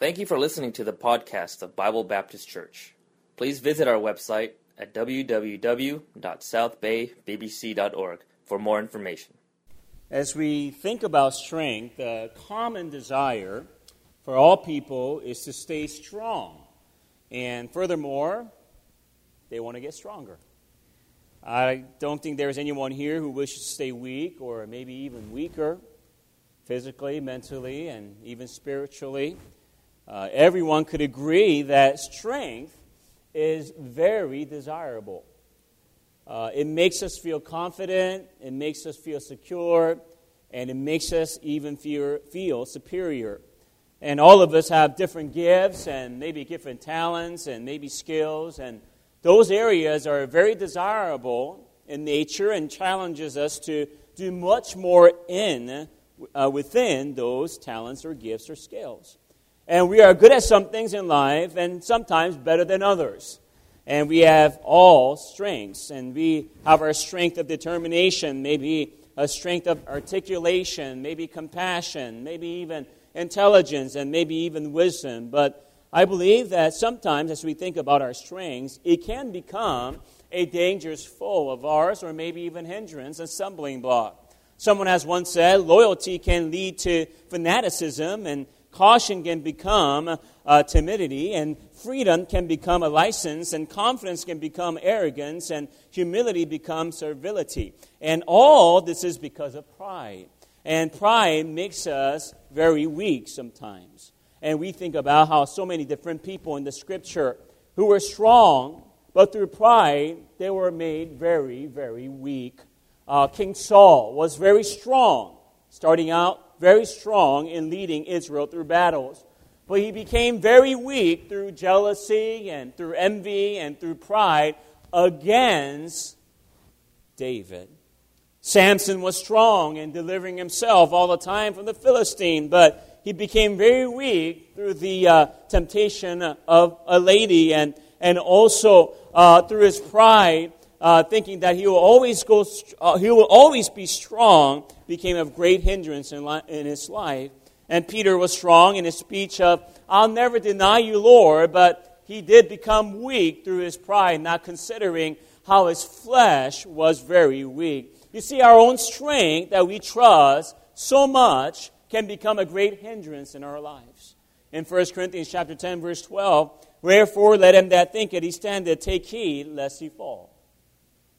Thank you for listening to the podcast of Bible Baptist Church. Please visit our website at www.southbaybbc.org for more information. As we think about strength, the common desire for all people is to stay strong. And furthermore, they want to get stronger. I don't think there's anyone here who wishes to stay weak or maybe even weaker physically, mentally, and even spiritually. Uh, everyone could agree that strength is very desirable. Uh, it makes us feel confident, it makes us feel secure, and it makes us even feel, feel superior. And all of us have different gifts and maybe different talents and maybe skills, and those areas are very desirable in nature and challenges us to do much more in uh, within those talents or gifts or skills. And we are good at some things in life and sometimes better than others. And we have all strengths. And we have our strength of determination, maybe a strength of articulation, maybe compassion, maybe even intelligence, and maybe even wisdom. But I believe that sometimes as we think about our strengths, it can become a dangerous foe of ours or maybe even hindrance, a stumbling block. Someone has once said loyalty can lead to fanaticism and Caution can become uh, timidity, and freedom can become a license, and confidence can become arrogance, and humility becomes servility. And all this is because of pride. And pride makes us very weak sometimes. And we think about how so many different people in the scripture who were strong, but through pride, they were made very, very weak. Uh, King Saul was very strong, starting out very strong in leading Israel through battles. But he became very weak through jealousy and through envy and through pride against David. Samson was strong in delivering himself all the time from the Philistine, but he became very weak through the uh, temptation of a lady and, and also uh, through his pride uh, thinking that he will always go, uh, he will always be strong, became of great hindrance in, li- in his life. And Peter was strong in his speech of, "I'll never deny you, Lord," but he did become weak through his pride, not considering how his flesh was very weak. You see, our own strength that we trust so much can become a great hindrance in our lives. In 1 Corinthians chapter 10, verse 12, Wherefore let him that thinketh he standeth take heed lest he fall.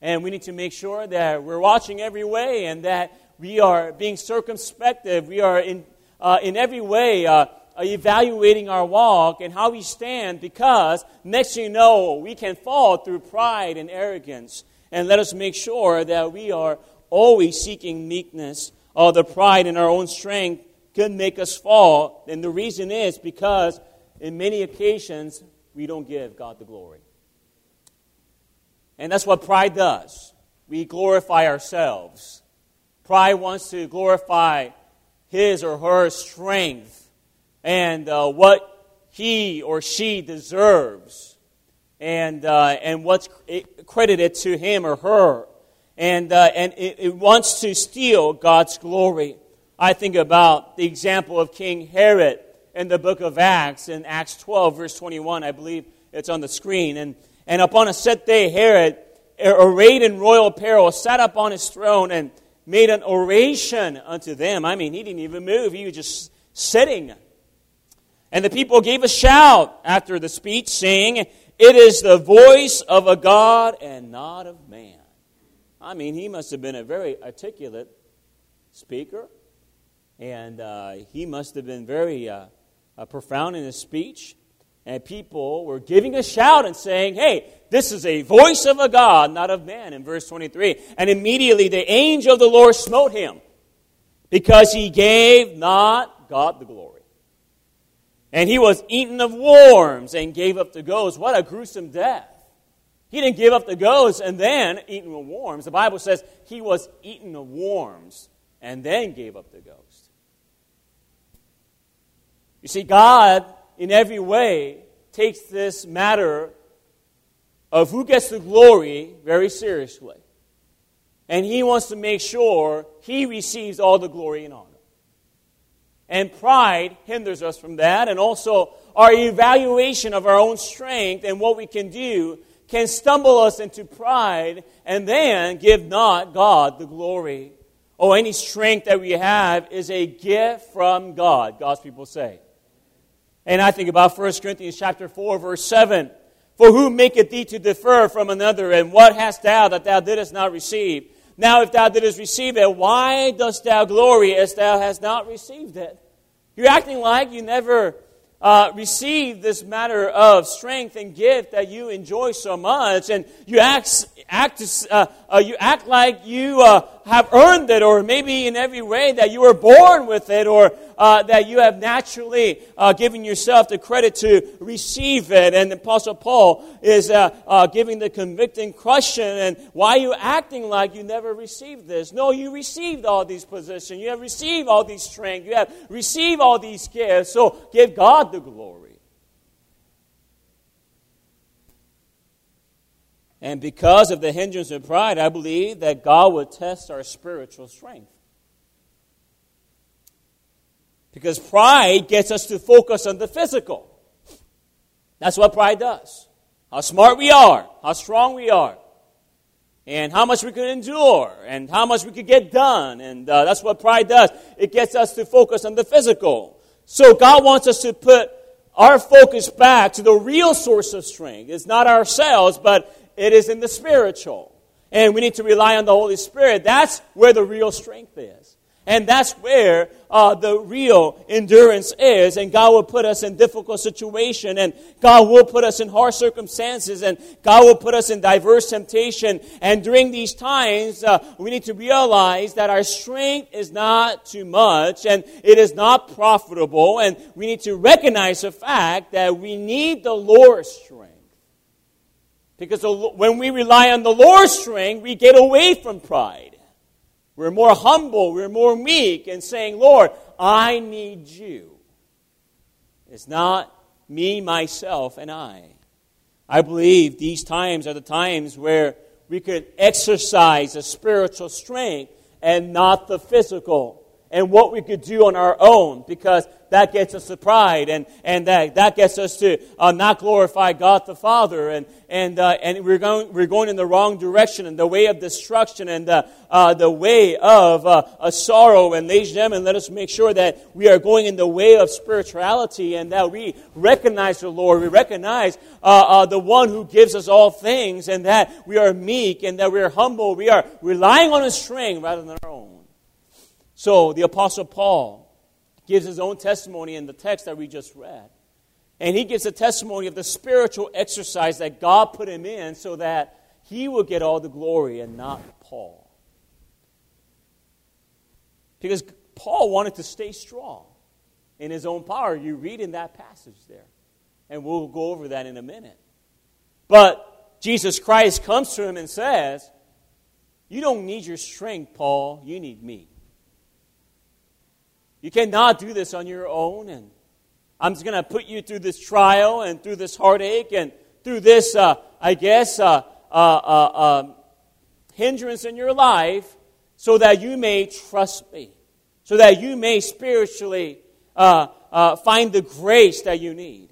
And we need to make sure that we're watching every way and that we are being circumspective. We are in, uh, in every way uh, evaluating our walk and how we stand because next you know, we can fall through pride and arrogance. And let us make sure that we are always seeking meekness. Uh, the pride in our own strength can make us fall. And the reason is because in many occasions we don't give God the glory. And that's what pride does. We glorify ourselves. Pride wants to glorify his or her strength and uh, what he or she deserves and, uh, and what's credited to him or her. And, uh, and it, it wants to steal God's glory. I think about the example of King Herod in the book of Acts, in Acts 12, verse 21. I believe it's on the screen. And and upon a set day, Herod, arrayed in royal apparel, sat up on his throne and made an oration unto them. I mean, he didn't even move, he was just sitting. And the people gave a shout after the speech, saying, It is the voice of a God and not of man. I mean, he must have been a very articulate speaker, and uh, he must have been very uh, uh, profound in his speech and people were giving a shout and saying, Hey, this is a voice of a God, not of man, in verse 23. And immediately the angel of the Lord smote him because he gave not God the glory. And he was eaten of worms and gave up the ghost. What a gruesome death. He didn't give up the ghost and then eaten of worms. The Bible says he was eaten of worms and then gave up the ghost. You see, God in every way, takes this matter of who gets the glory very seriously. And he wants to make sure he receives all the glory and honor. And pride hinders us from that. And also, our evaluation of our own strength and what we can do can stumble us into pride and then give not God the glory. Oh, any strength that we have is a gift from God, God's people say. And I think about 1 Corinthians chapter 4, verse 7. For who maketh thee to differ from another? And what hast thou that thou didst not receive? Now, if thou didst receive it, why dost thou glory as thou hast not received it? You're acting like you never uh, receive this matter of strength and gift that you enjoy so much, and you act, act, uh, uh, you act like you uh, have earned it, or maybe in every way that you were born with it, or uh, that you have naturally uh, given yourself the credit to receive it. And the Apostle Paul is giving the convicting question, and why are you acting like you never received this? No, you received all these positions, you have received all these strength, you have received all these gifts, so give God the glory. And because of the hindrance of pride, I believe that God will test our spiritual strength. Because pride gets us to focus on the physical. That's what pride does. How smart we are, how strong we are, and how much we could endure, and how much we could get done. And uh, that's what pride does. It gets us to focus on the physical. So God wants us to put our focus back to the real source of strength. It's not ourselves, but it is in the spiritual. And we need to rely on the Holy Spirit. That's where the real strength is. And that's where uh, the real endurance is. And God will put us in difficult situations, and God will put us in harsh circumstances, and God will put us in diverse temptation. And during these times, uh, we need to realize that our strength is not too much, and it is not profitable. And we need to recognize the fact that we need the Lord's strength. Because when we rely on the Lord's strength, we get away from pride. We're more humble, we're more meek, and saying, Lord, I need you. It's not me, myself, and I. I believe these times are the times where we could exercise a spiritual strength and not the physical and what we could do on our own because that gets us to pride and, and that, that gets us to uh, not glorify God the Father and, and, uh, and we're, going, we're going in the wrong direction and the way of destruction and the, uh, the way of uh, sorrow. And ladies and gentlemen, let us make sure that we are going in the way of spirituality and that we recognize the Lord. We recognize uh, uh, the one who gives us all things and that we are meek and that we are humble. We are relying on His strength rather than our own. So the Apostle Paul gives his own testimony in the text that we just read. And he gives a testimony of the spiritual exercise that God put him in so that he will get all the glory and not Paul. Because Paul wanted to stay strong in his own power. You read in that passage there. And we'll go over that in a minute. But Jesus Christ comes to him and says, You don't need your strength, Paul. You need me. You cannot do this on your own. And I'm just going to put you through this trial and through this heartache and through this, uh, I guess, uh, uh, uh um, hindrance in your life so that you may trust me, so that you may spiritually uh, uh, find the grace that you need.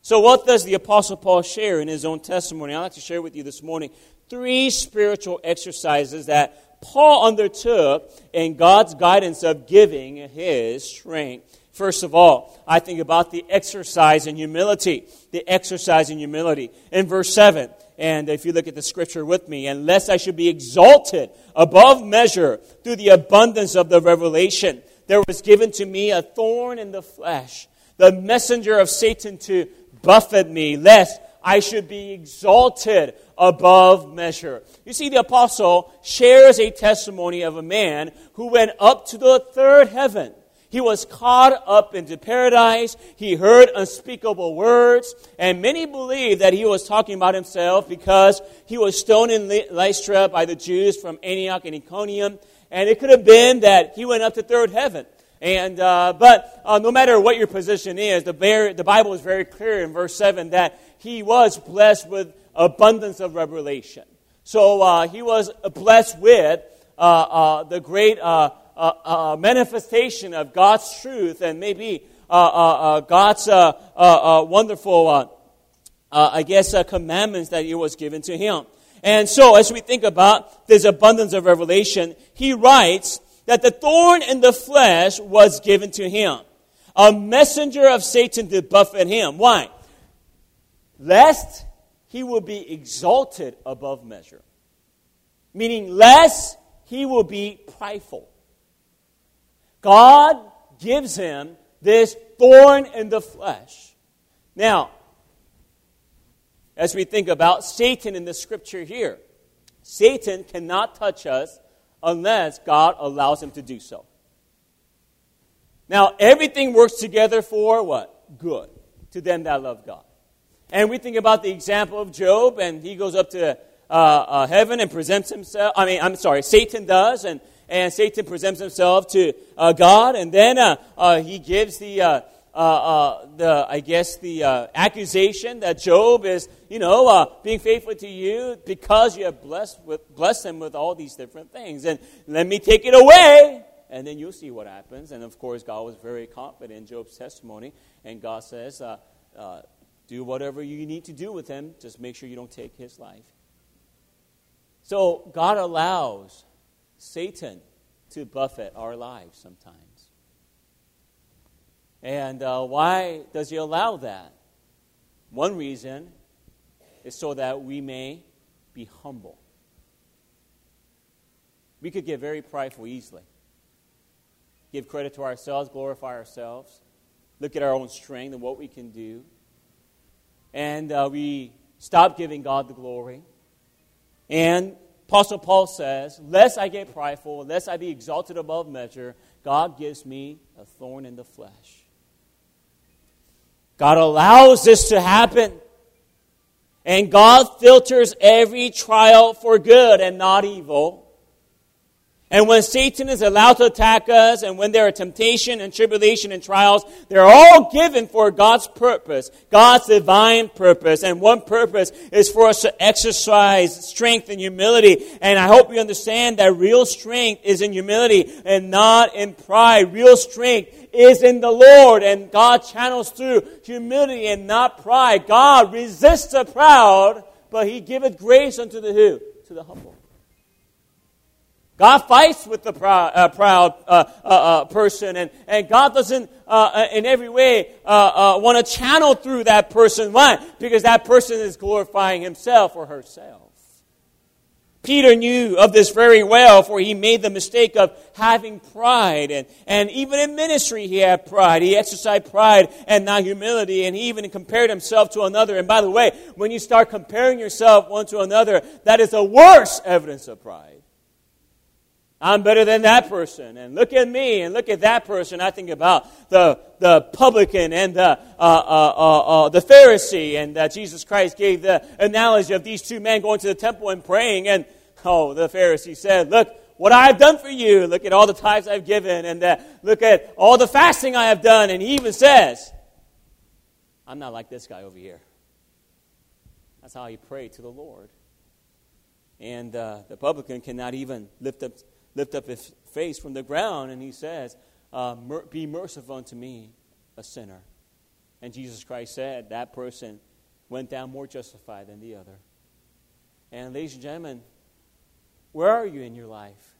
So, what does the Apostle Paul share in his own testimony? I'd like to share with you this morning three spiritual exercises that Paul undertook in God's guidance of giving his strength. First of all, I think about the exercise in humility. The exercise in humility. In verse 7, and if you look at the scripture with me, unless I should be exalted above measure through the abundance of the revelation, there was given to me a thorn in the flesh, the messenger of Satan to buffet me, lest I should be exalted above measure. You see, the apostle shares a testimony of a man who went up to the third heaven. He was caught up into paradise. He heard unspeakable words. And many believe that he was talking about himself because he was stoned in Lystra by the Jews from Antioch and Iconium. And it could have been that he went up to third heaven. And, uh, but uh, no matter what your position is, the, the Bible is very clear in verse 7 that he was blessed with abundance of revelation. So uh, he was blessed with uh, uh, the great uh, a, a manifestation of God's truth and maybe uh, uh, uh God's uh, uh, wonderful, I guess, commandments that He was given to him. And so, as we think about this abundance of revelation, he writes that the thorn in the flesh was given to him, a messenger of Satan to buffet him. Why? Lest he will be exalted above measure. Meaning, less, he will be prideful. God gives him this thorn in the flesh. Now, as we think about Satan in the scripture here, Satan cannot touch us unless God allows him to do so. Now, everything works together for what? Good to them that love God. And we think about the example of Job, and he goes up to uh, uh, heaven and presents himself. I mean, I'm sorry, Satan does, and, and Satan presents himself to uh, God, and then uh, uh, he gives the uh, the, I guess, the accusation that Job is, you know, being faithful to you because you have blessed, with, blessed him with all these different things. And let me take it away. And then you'll see what happens. And of course, God was very confident in Job's testimony. And God says, uh, uh, do whatever you need to do with him. Just make sure you don't take his life. So God allows Satan to buffet our lives sometimes. And uh, why does he allow that? One reason is so that we may be humble. We could get very prideful easily. Give credit to ourselves, glorify ourselves, look at our own strength and what we can do. And uh, we stop giving God the glory. And Apostle Paul says, Lest I get prideful, lest I be exalted above measure, God gives me a thorn in the flesh. God allows this to happen. And God filters every trial for good and not evil. And when Satan is allowed to attack us, and when there are temptation and tribulation and trials, they're all given for God's purpose, God's divine purpose. And one purpose is for us to exercise strength and humility. And I hope you understand that real strength is in humility and not in pride. Real strength is in the Lord, and God channels through humility and not pride. God resists the proud, but He giveth grace unto the who? To the humble. God fights with the proud, uh, proud uh, uh, uh, person, and, and God doesn't, uh, in every way, want to channel through that person. Why? Because that person is glorifying himself or herself. Peter knew of this very well, for he made the mistake of having pride. And, and even in ministry, he had pride. He exercised pride and not humility, and he even compared himself to another. And by the way, when you start comparing yourself one to another, that is a worse evidence of pride. I'm better than that person. And look at me and look at that person. I think about the, the publican and the, uh, uh, uh, uh the Pharisee. And Jesus Christ gave the analogy of these two men going to the temple and praying. And, oh, the Pharisee said, Look what I have done for you. Look at all the tithes I've given. And uh, look at all the fasting I have done. And he even says, I'm not like this guy over here. That's how he prayed to the Lord. And uh, the publican cannot even lift up lift up his face from the ground and he says, uh, Be merciful unto me, a sinner. And Jesus Christ said that person went down more justified than the other. And, ladies and gentlemen, where are you in your life?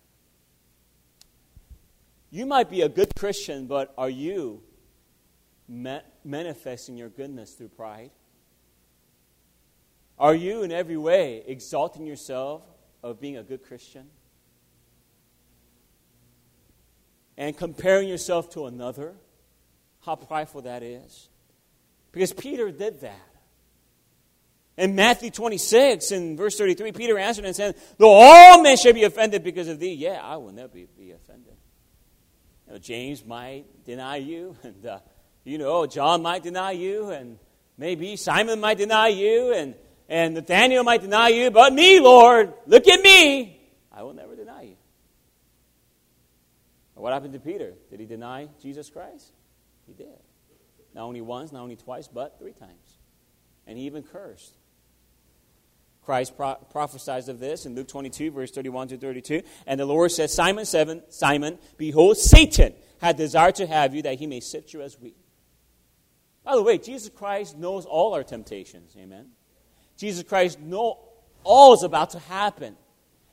You might be a good Christian, but are you ma- manifesting your goodness through pride? Are you in every way exalting yourself of being a good Christian? And comparing yourself to another, how prideful that is. Because Peter did that. In Matthew 26, in verse 33, Peter answered and said, Though all men should be offended because of thee, yeah, I will never be, be offended. You know, James might deny you, and, uh, you know, John might deny you, and maybe Simon might deny you, and, and Nathaniel might deny you, but me, Lord, look at me. I will never. What happened to Peter? Did he deny Jesus Christ? He did. Not only once, not only twice, but three times. And he even cursed. Christ pro- prophesies of this in Luke 22, verse 31 to 32. And the Lord says, Simon, seven, Simon, behold, Satan had desired to have you that he may sift you as wheat. By the way, Jesus Christ knows all our temptations. Amen. Jesus Christ knows all is about to happen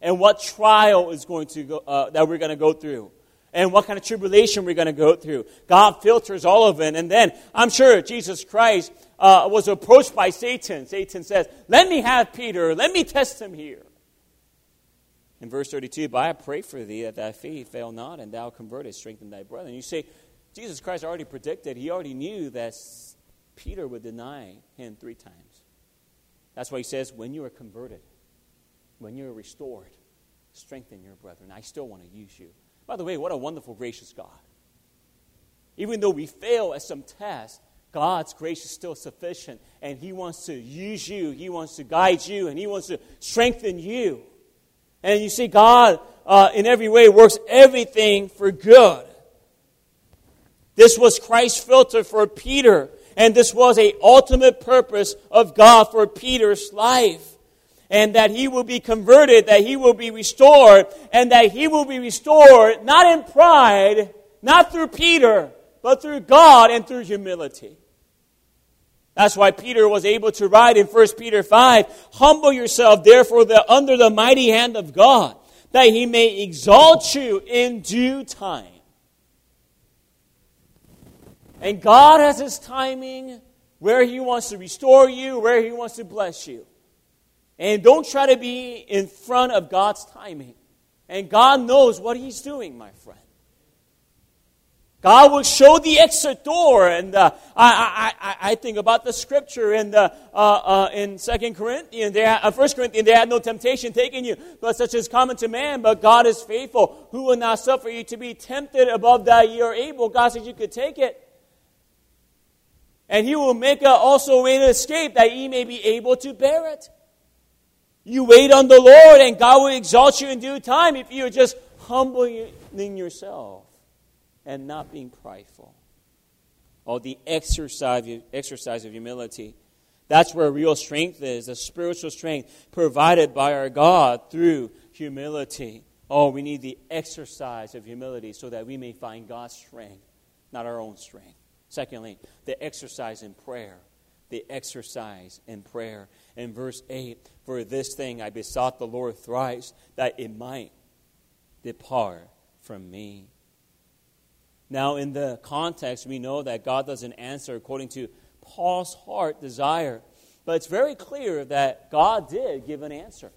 and what trial is going to go, uh, that we're going to go through and what kind of tribulation we're going to go through. God filters all of it. And then I'm sure Jesus Christ uh, was approached by Satan. Satan says, Let me have Peter. Let me test him here. In verse 32, But I pray for thee that thy faith fail not, and thou convertest, strengthen thy brother. And you say, Jesus Christ already predicted, he already knew that Peter would deny him three times. That's why he says, When you are converted, when you are restored, strengthen your brethren. I still want to use you. By the way, what a wonderful, gracious God. Even though we fail at some tests, God's grace is still sufficient, and He wants to use you, He wants to guide you, and He wants to strengthen you. And you see, God, uh, in every way, works everything for good. This was Christ's filter for Peter, and this was a ultimate purpose of God for Peter's life and that he will be converted, that he will be restored, and that he will be restored not in pride, not through Peter, but through God and through humility. That's why Peter was able to write in 1 Peter 5 Humble yourself, therefore, the, under the mighty hand of God, that he may exalt you in due time. And God has his timing where he wants to restore you, where he wants to bless you. And don't try to be in front of God's timing. And God knows what He's doing, my friend. God will show the exit door. And uh, I, I, I think about the scripture in, the, uh, uh, in 2 Corinthians, they had, uh, 1 Corinthians, they had no temptation taking you, but such as common to man. But God is faithful, who will not suffer you to be tempted above that you are able. God says you could take it. And He will make a, also a way to escape that ye may be able to bear it. You wait on the Lord, and God will exalt you in due time if you're just humbling yourself and not being prideful. Oh, the exercise, exercise of humility. That's where real strength is, the spiritual strength provided by our God through humility. Oh, we need the exercise of humility so that we may find God's strength, not our own strength. Secondly, the exercise in prayer. The exercise in prayer. In verse 8, for this thing I besought the Lord thrice, that it might depart from me. Now, in the context, we know that God doesn't answer according to Paul's heart desire. But it's very clear that God did give an answer.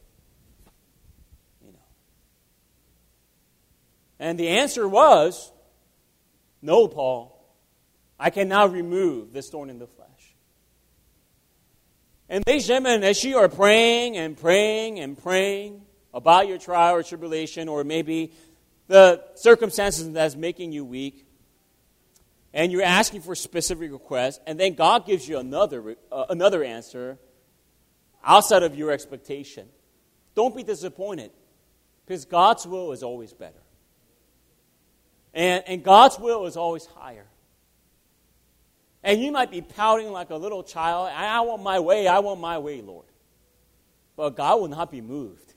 You know. And the answer was no, Paul. I can now remove this thorn in the flesh. And these women, as you are praying and praying and praying about your trial or tribulation, or maybe the circumstances that's making you weak, and you're asking for specific requests, and then God gives you another, uh, another answer outside of your expectation. Don't be disappointed, because God's will is always better. And, and God's will is always higher. And you might be pouting like a little child. I want my way. I want my way, Lord. But God will not be moved.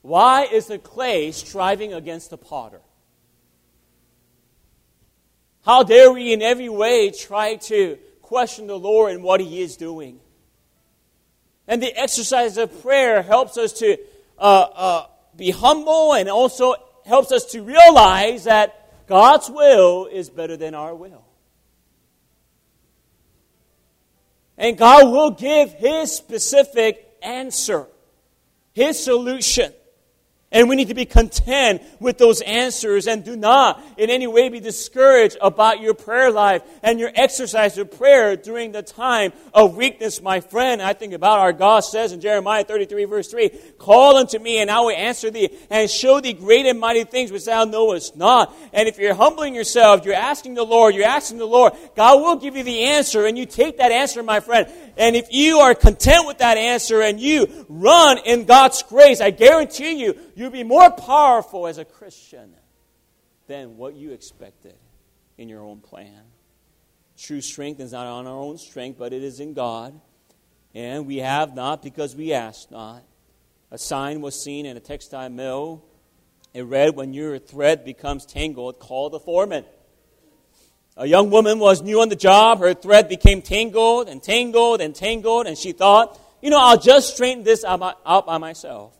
Why is the clay striving against the potter? How dare we in every way try to question the Lord and what He is doing? And the exercise of prayer helps us to uh, uh, be humble and also helps us to realize that God's will is better than our will. And God will give His specific answer, His solution. And we need to be content with those answers and do not in any way be discouraged about your prayer life and your exercise of prayer during the time of weakness, my friend. I think about our God says in Jeremiah 33 verse 3, Call unto me and I will answer thee and show thee great and mighty things which thou knowest not. And if you're humbling yourself, you're asking the Lord, you're asking the Lord, God will give you the answer and you take that answer, my friend. And if you are content with that answer and you run in God's grace, I guarantee you, You'll be more powerful as a Christian than what you expected in your own plan. True strength is not on our own strength, but it is in God. And we have not because we ask not. A sign was seen in a textile mill. It read, When your thread becomes tangled, call the foreman. A young woman was new on the job. Her thread became tangled and tangled and tangled, and she thought, you know, I'll just straighten this out by myself.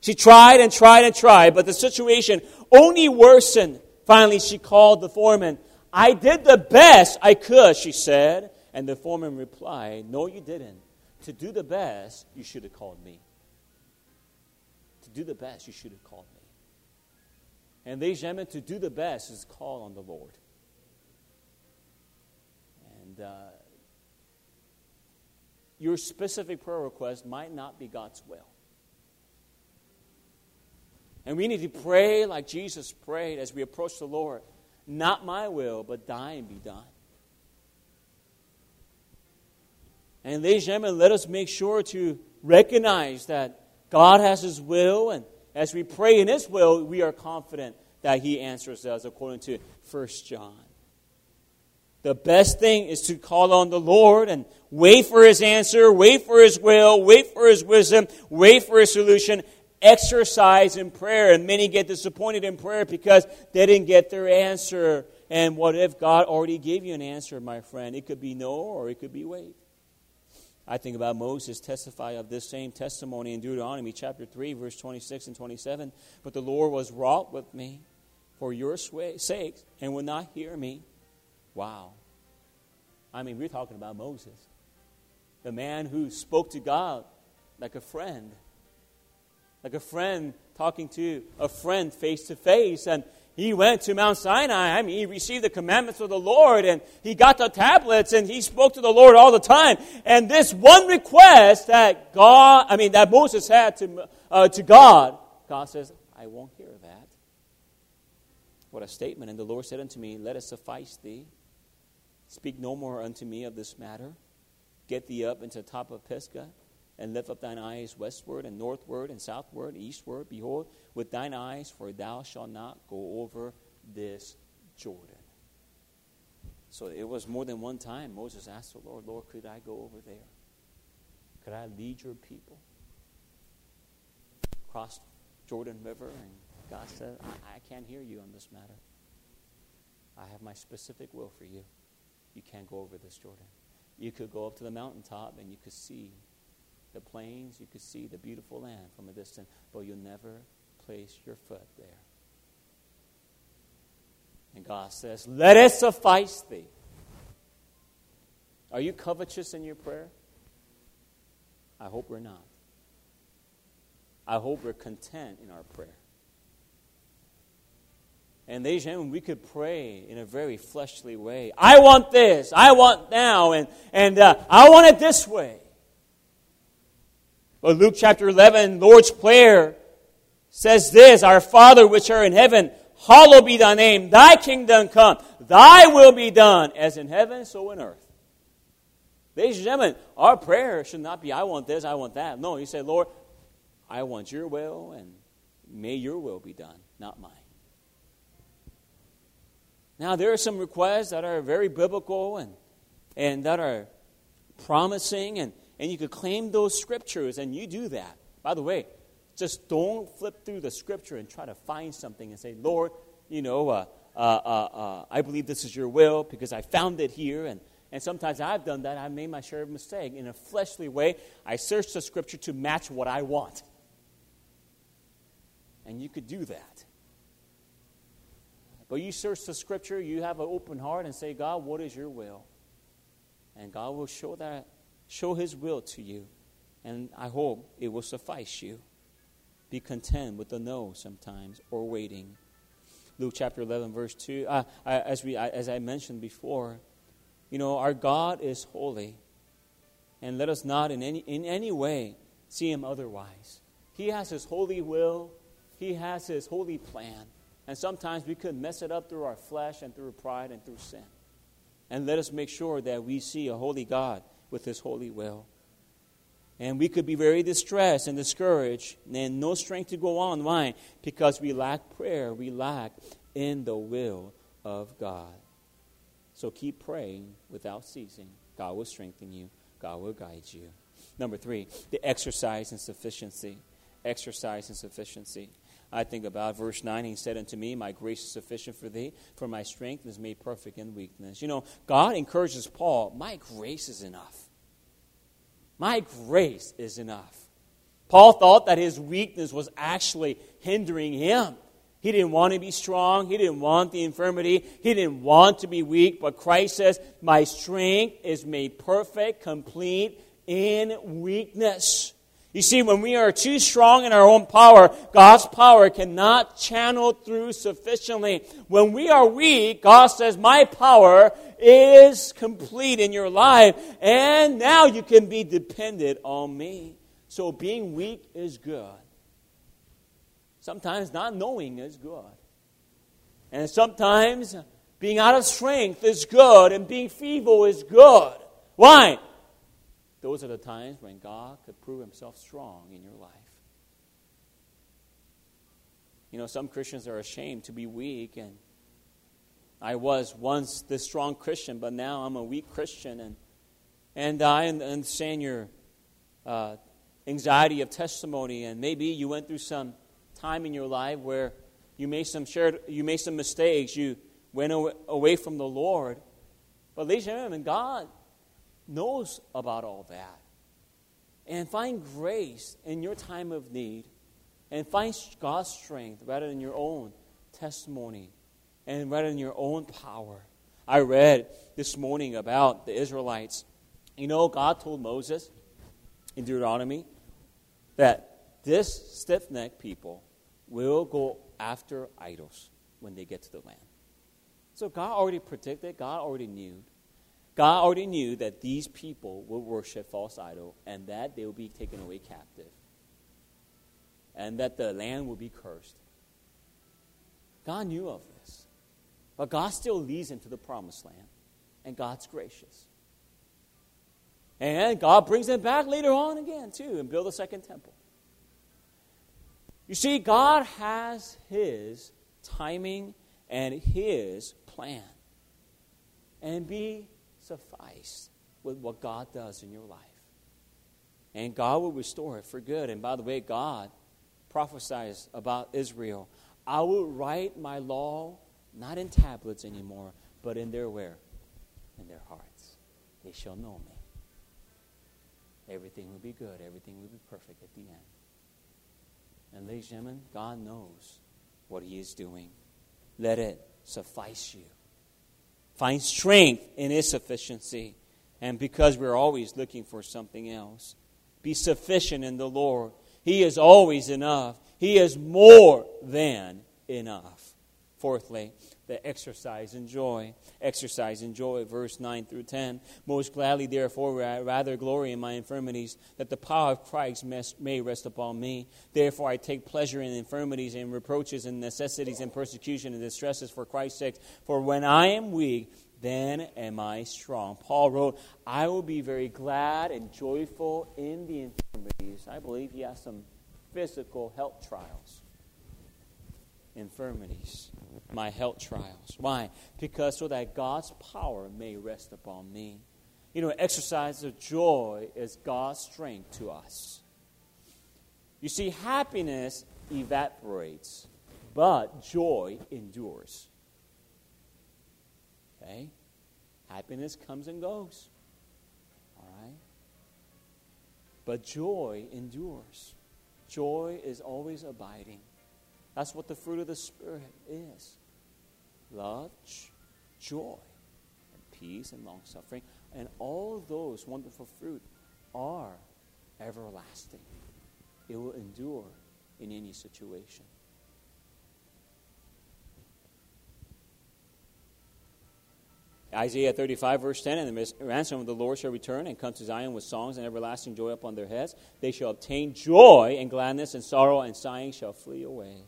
She tried and tried and tried, but the situation only worsened. Finally, she called the foreman. I did the best I could, she said. And the foreman replied, No, you didn't. To do the best, you should have called me. To do the best, you should have called me. And ladies and gentlemen, to do the best is call on the Lord. And uh, your specific prayer request might not be God's will. And we need to pray like Jesus prayed as we approach the Lord. Not my will, but thine be done. And ladies and gentlemen, let us make sure to recognize that God has His will, and as we pray in His will, we are confident that He answers us according to 1 John. The best thing is to call on the Lord and wait for His answer, wait for His will, wait for His wisdom, wait for His solution, exercise in prayer. And many get disappointed in prayer because they didn't get their answer. And what if God already gave you an answer, my friend? It could be no or it could be wait. I think about Moses testify of this same testimony in Deuteronomy chapter 3, verse 26 and 27. But the Lord was wroth with me for your sake and would not hear me. Wow. I mean, we're talking about Moses, the man who spoke to God like a friend, like a friend talking to a friend face to face. And he went to Mount Sinai. I mean, he received the commandments of the Lord and he got the tablets and he spoke to the Lord all the time. And this one request that God, I mean, that Moses had to, uh, to God, God says, I won't hear that. What a statement. And the Lord said unto me, Let it suffice thee. Speak no more unto me of this matter. Get thee up into the top of Pisgah and lift up thine eyes westward and northward and southward, eastward. Behold, with thine eyes, for thou shalt not go over this Jordan. So it was more than one time Moses asked the Lord, Lord, could I go over there? Could I lead your people? Cross Jordan River, and God said, I, I can't hear you on this matter. I have my specific will for you. You can't go over this Jordan. You could go up to the mountaintop and you could see the plains, you could see the beautiful land from a distance, but you'll never place your foot there. And God says, Let it suffice thee. Are you covetous in your prayer? I hope we're not. I hope we're content in our prayer. And ladies and gentlemen, we could pray in a very fleshly way. I want this. I want now. And, and uh, I want it this way. But Luke chapter 11, Lord's Prayer says this Our Father which art in heaven, hallowed be thy name. Thy kingdom come. Thy will be done, as in heaven, so in earth. Ladies and gentlemen, our prayer should not be, I want this, I want that. No, you say, Lord, I want your will, and may your will be done, not mine. Now, there are some requests that are very biblical and, and that are promising, and and you could claim those scriptures, and you do that. By the way, just don't flip through the scripture and try to find something and say, Lord, you know, uh, uh, uh, uh, I believe this is your will because I found it here. And, and sometimes I've done that. I've made my share of mistake. In a fleshly way, I search the scripture to match what I want. And you could do that. But you search the scripture, you have an open heart and say, God, what is your will? And God will show that show His will to you, and I hope it will suffice you. Be content with the no sometimes or waiting. Luke chapter 11, verse 2. Uh, as, we, as I mentioned before, you know, our God is holy, and let us not in any, in any way see Him otherwise. He has His holy will, He has His holy plan. And sometimes we could mess it up through our flesh and through pride and through sin. And let us make sure that we see a holy God with His holy will. And we could be very distressed and discouraged and no strength to go on. Why? Because we lack prayer. We lack in the will of God. So keep praying without ceasing. God will strengthen you, God will guide you. Number three, the exercise and sufficiency. Exercise and sufficiency. I think about verse 9. He said unto me, My grace is sufficient for thee, for my strength is made perfect in weakness. You know, God encourages Paul, My grace is enough. My grace is enough. Paul thought that his weakness was actually hindering him. He didn't want to be strong. He didn't want the infirmity. He didn't want to be weak. But Christ says, My strength is made perfect, complete in weakness. You see, when we are too strong in our own power, God's power cannot channel through sufficiently. When we are weak, God says, My power is complete in your life, and now you can be dependent on me. So being weak is good. Sometimes not knowing is good. And sometimes being out of strength is good, and being feeble is good. Why? Those are the times when God could prove himself strong in your life. You know, some Christians are ashamed to be weak, and I was once this strong Christian, but now I'm a weak Christian, and and I understand your uh, anxiety of testimony, and maybe you went through some time in your life where you made some shared, you made some mistakes, you went away from the Lord. But ladies and gentlemen, God knows about all that. And find grace in your time of need and find God's strength rather than your own testimony and rather than your own power. I read this morning about the Israelites. You know, God told Moses in Deuteronomy that this stiff necked people will go after idols when they get to the land. So God already predicted, God already knew. God already knew that these people would worship false idol and that they will be taken away captive. And that the land will be cursed. God knew of this. But God still leads them to the promised land. And God's gracious. And God brings them back later on again, too, and build a second temple. You see, God has His timing and His plan. And be sufficed with what God does in your life. And God will restore it for good. And by the way, God prophesies about Israel. I will write my law not in tablets anymore, but in their where? In their hearts. They shall know me. Everything will be good. Everything will be perfect at the end. And ladies and gentlemen, God knows what He is doing. Let it suffice you. Find strength in His sufficiency. And because we're always looking for something else, be sufficient in the Lord. He is always enough, He is more than enough. Fourthly, the exercise and joy. Exercise and joy, verse 9 through 10. Most gladly, therefore, I rather glory in my infirmities, that the power of Christ may rest upon me. Therefore, I take pleasure in infirmities and reproaches and necessities and persecution and distresses for Christ's sake. For when I am weak, then am I strong. Paul wrote, I will be very glad and joyful in the infirmities. I believe he has some physical health trials infirmities, my health trials. Why? Because so that God's power may rest upon me. You know, exercise of joy is God's strength to us. You see, happiness evaporates, but joy endures. Okay? Happiness comes and goes. All right? But joy endures. Joy is always abiding. That's what the fruit of the Spirit is love, joy, and peace, and long suffering. And all those wonderful fruit are everlasting, it will endure in any situation. Isaiah 35, verse 10 And the ransom of the Lord shall return and come to Zion with songs and everlasting joy upon their heads. They shall obtain joy and gladness, and sorrow and sighing shall flee away.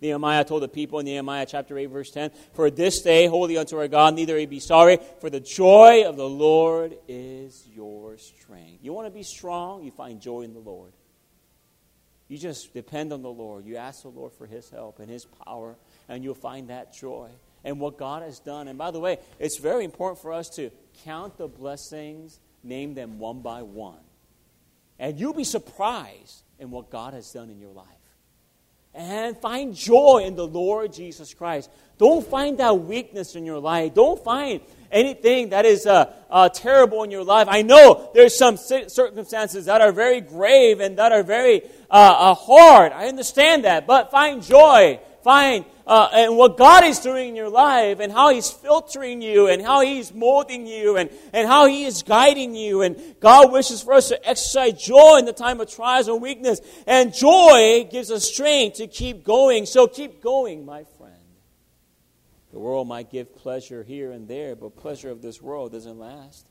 Nehemiah told the people in Nehemiah chapter 8, verse 10 For this day, holy unto our God, neither be sorry, for the joy of the Lord is your strength. You want to be strong? You find joy in the Lord. You just depend on the Lord. You ask the Lord for His help and His power, and you'll find that joy and what God has done. And by the way, it's very important for us to count the blessings, name them one by one. And you'll be surprised in what God has done in your life. And find joy in the Lord Jesus Christ. Don't find that weakness in your life. Don't find anything that is uh, uh, terrible in your life. I know there's some circumstances that are very grave and that are very uh, uh, hard. I understand that. But find joy. Find uh, and what God is doing in your life and how He's filtering you and how He's molding you and, and how He is guiding you. And God wishes for us to exercise joy in the time of trials and weakness. And joy gives us strength to keep going. So keep going, my friend. The world might give pleasure here and there, but pleasure of this world doesn't last.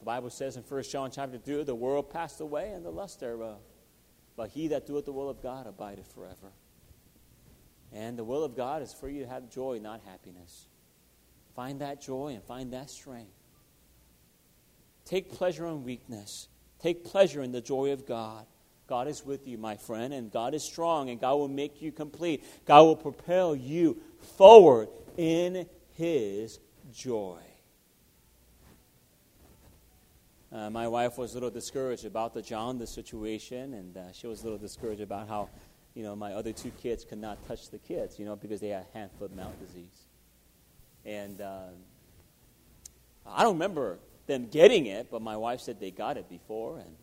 The Bible says in 1 John chapter 2, the world passed away and the lust thereof. But he that doeth the will of God abideth forever. And the will of God is for you to have joy, not happiness. Find that joy and find that strength. Take pleasure in weakness. Take pleasure in the joy of God. God is with you, my friend, and God is strong, and God will make you complete. God will propel you forward in his joy. Uh, my wife was a little discouraged about the jaundice situation, and uh, she was a little discouraged about how, you know, my other two kids could not touch the kids, you know, because they had hand foot mouth disease. And uh, I don't remember them getting it, but my wife said they got it before, and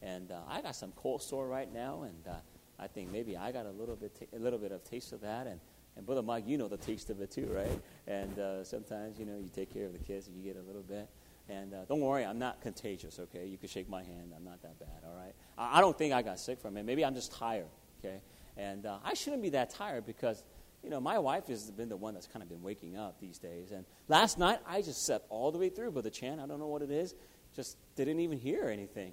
and uh, I got some cold sore right now, and uh, I think maybe I got a little bit t- a little bit of taste of that, and and Brother Mike, you know the taste of it too, right? And uh, sometimes, you know, you take care of the kids and you get a little bit. And uh, don't worry, I'm not contagious, okay? You can shake my hand. I'm not that bad, all right? I, I don't think I got sick from it. Maybe I'm just tired, okay? And uh, I shouldn't be that tired because, you know, my wife has been the one that's kind of been waking up these days. And last night, I just slept all the way through, but Brother Chan. I don't know what it is. Just didn't even hear anything.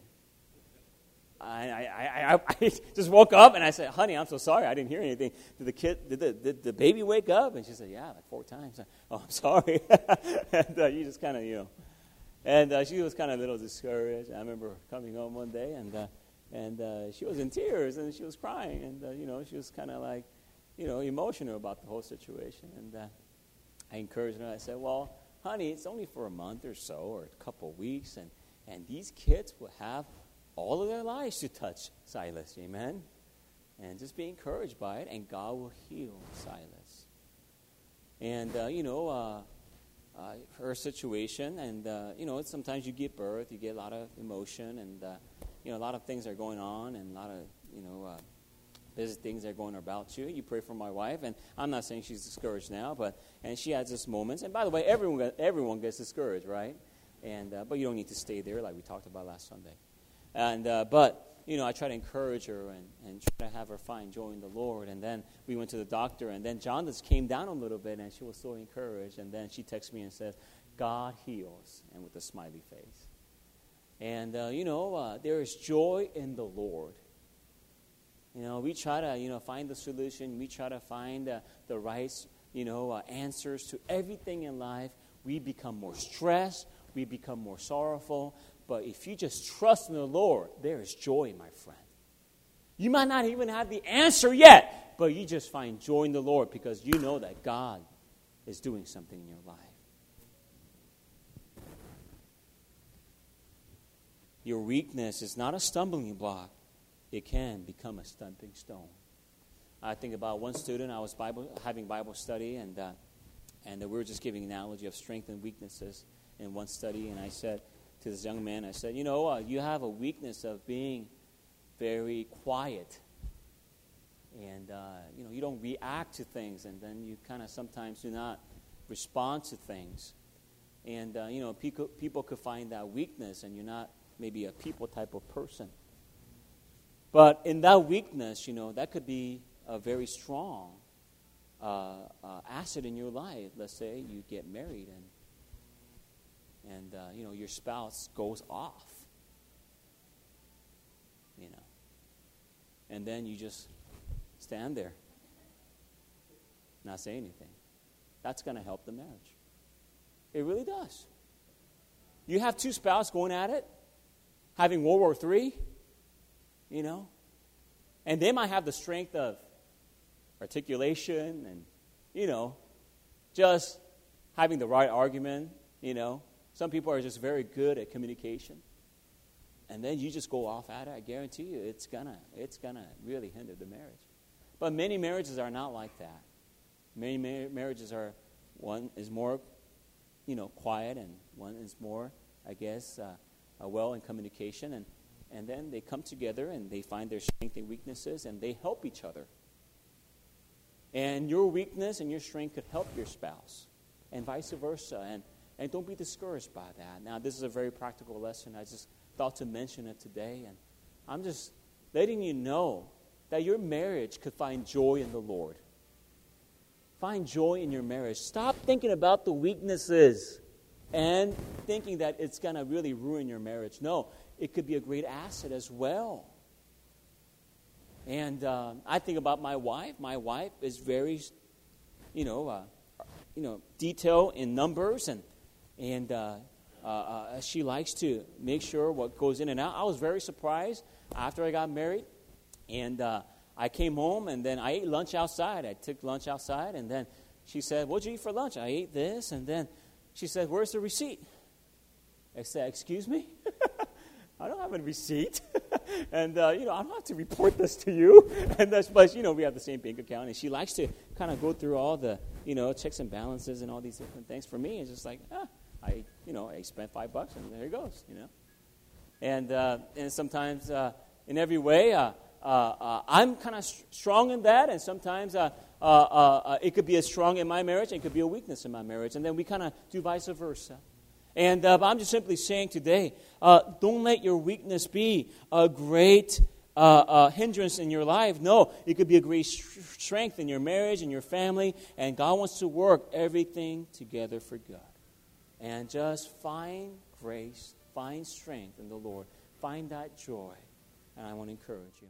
I, I, I, I, just woke up and I said, honey, I'm so sorry. I didn't hear anything. Did the kid, did the, did the baby wake up? And she said, yeah, like four times. Oh, I'm sorry. and uh, you just kind of, you know. And uh, she was kind of a little discouraged. I remember coming home one day and, uh, and uh, she was in tears and she was crying. And, uh, you know, she was kind of like, you know, emotional about the whole situation. And uh, I encouraged her. I said, well, honey, it's only for a month or so or a couple of weeks. And, and these kids will have all of their lives to touch Silas. Amen? And just be encouraged by it, and God will heal Silas. And, uh, you know, uh, uh, her situation, and, you know, sometimes you give birth, you get a lot of emotion, and, you know, a lot of things are going on, and a lot of, you know, uh, busy things that are going about you. You pray for my wife, and I'm not saying she's discouraged now, but, and she has just moments. And by the way, everyone, everyone gets discouraged, right? And, but you don't need to stay there like we talked about last Sunday. And, uh, but, you know, I try to encourage her and, and try to have her find joy in the Lord. And then we went to the doctor, and then jaundice just came down a little bit, and she was so encouraged. And then she texted me and said, God heals, and with a smiley face. And, uh, you know, uh, there is joy in the Lord. You know, we try to, you know, find the solution. We try to find uh, the right, you know, uh, answers to everything in life. We become more stressed. We become more sorrowful. But if you just trust in the Lord, there is joy, my friend. You might not even have the answer yet, but you just find joy in the Lord because you know that God is doing something in your life. Your weakness is not a stumbling block, it can become a stepping stone. I think about one student, I was Bible, having Bible study, and, uh, and we were just giving an analogy of strength and weaknesses in one study, and I said, to this young man, I said, You know, uh, you have a weakness of being very quiet. And, uh, you know, you don't react to things, and then you kind of sometimes do not respond to things. And, uh, you know, people, people could find that weakness, and you're not maybe a people type of person. But in that weakness, you know, that could be a very strong uh, uh, in your life. Let's say you get married and and uh, you know your spouse goes off you know and then you just stand there not say anything that's going to help the marriage it really does you have two spouses going at it having world war iii you know and they might have the strength of articulation and you know just having the right argument you know some people are just very good at communication. and then you just go off at it, I guarantee you it's gonna it's gonna really hinder the marriage. But many marriages are not like that. Many mar- marriages are one is more, you know, quiet, and one is more, I guess, uh, uh, well in communication, and and then they come together and they find their strengths and weaknesses, and they help each other. And your weakness and your strength could help your spouse, and vice versa. And and don't be discouraged by that. Now, this is a very practical lesson. I just thought to mention it today, and I'm just letting you know that your marriage could find joy in the Lord. Find joy in your marriage. Stop thinking about the weaknesses and thinking that it's going to really ruin your marriage. No, it could be a great asset as well. And uh, I think about my wife. My wife is very, you know, uh, you know, detail in numbers, and and uh, uh, uh, she likes to make sure what goes in and out. I was very surprised after I got married, and uh, I came home and then I ate lunch outside. I took lunch outside, and then she said, "What'd you eat for lunch?" I ate this, and then she said, "Where's the receipt?" I said, "Excuse me." I don't have a receipt. and, uh, you know, I don't have to report this to you. and that's, but, you know, we have the same bank account. And she likes to kind of go through all the, you know, checks and balances and all these different things. For me, it's just like, ah, I, you know, I spent five bucks and there it goes, you know. And, uh, and sometimes uh, in every way, uh, uh, uh I'm kind of st- strong in that. And sometimes uh, it could be a strong in my marriage and it could be a weakness in my marriage. And then we kind of do vice versa. And I'm just simply saying today, don't let your weakness be a great uh, uh, hindrance in your life. No, it could be a great strength in your marriage and your family, and God wants to work everything together for God and just find grace, find strength in the Lord, find that joy. And I want to encourage you.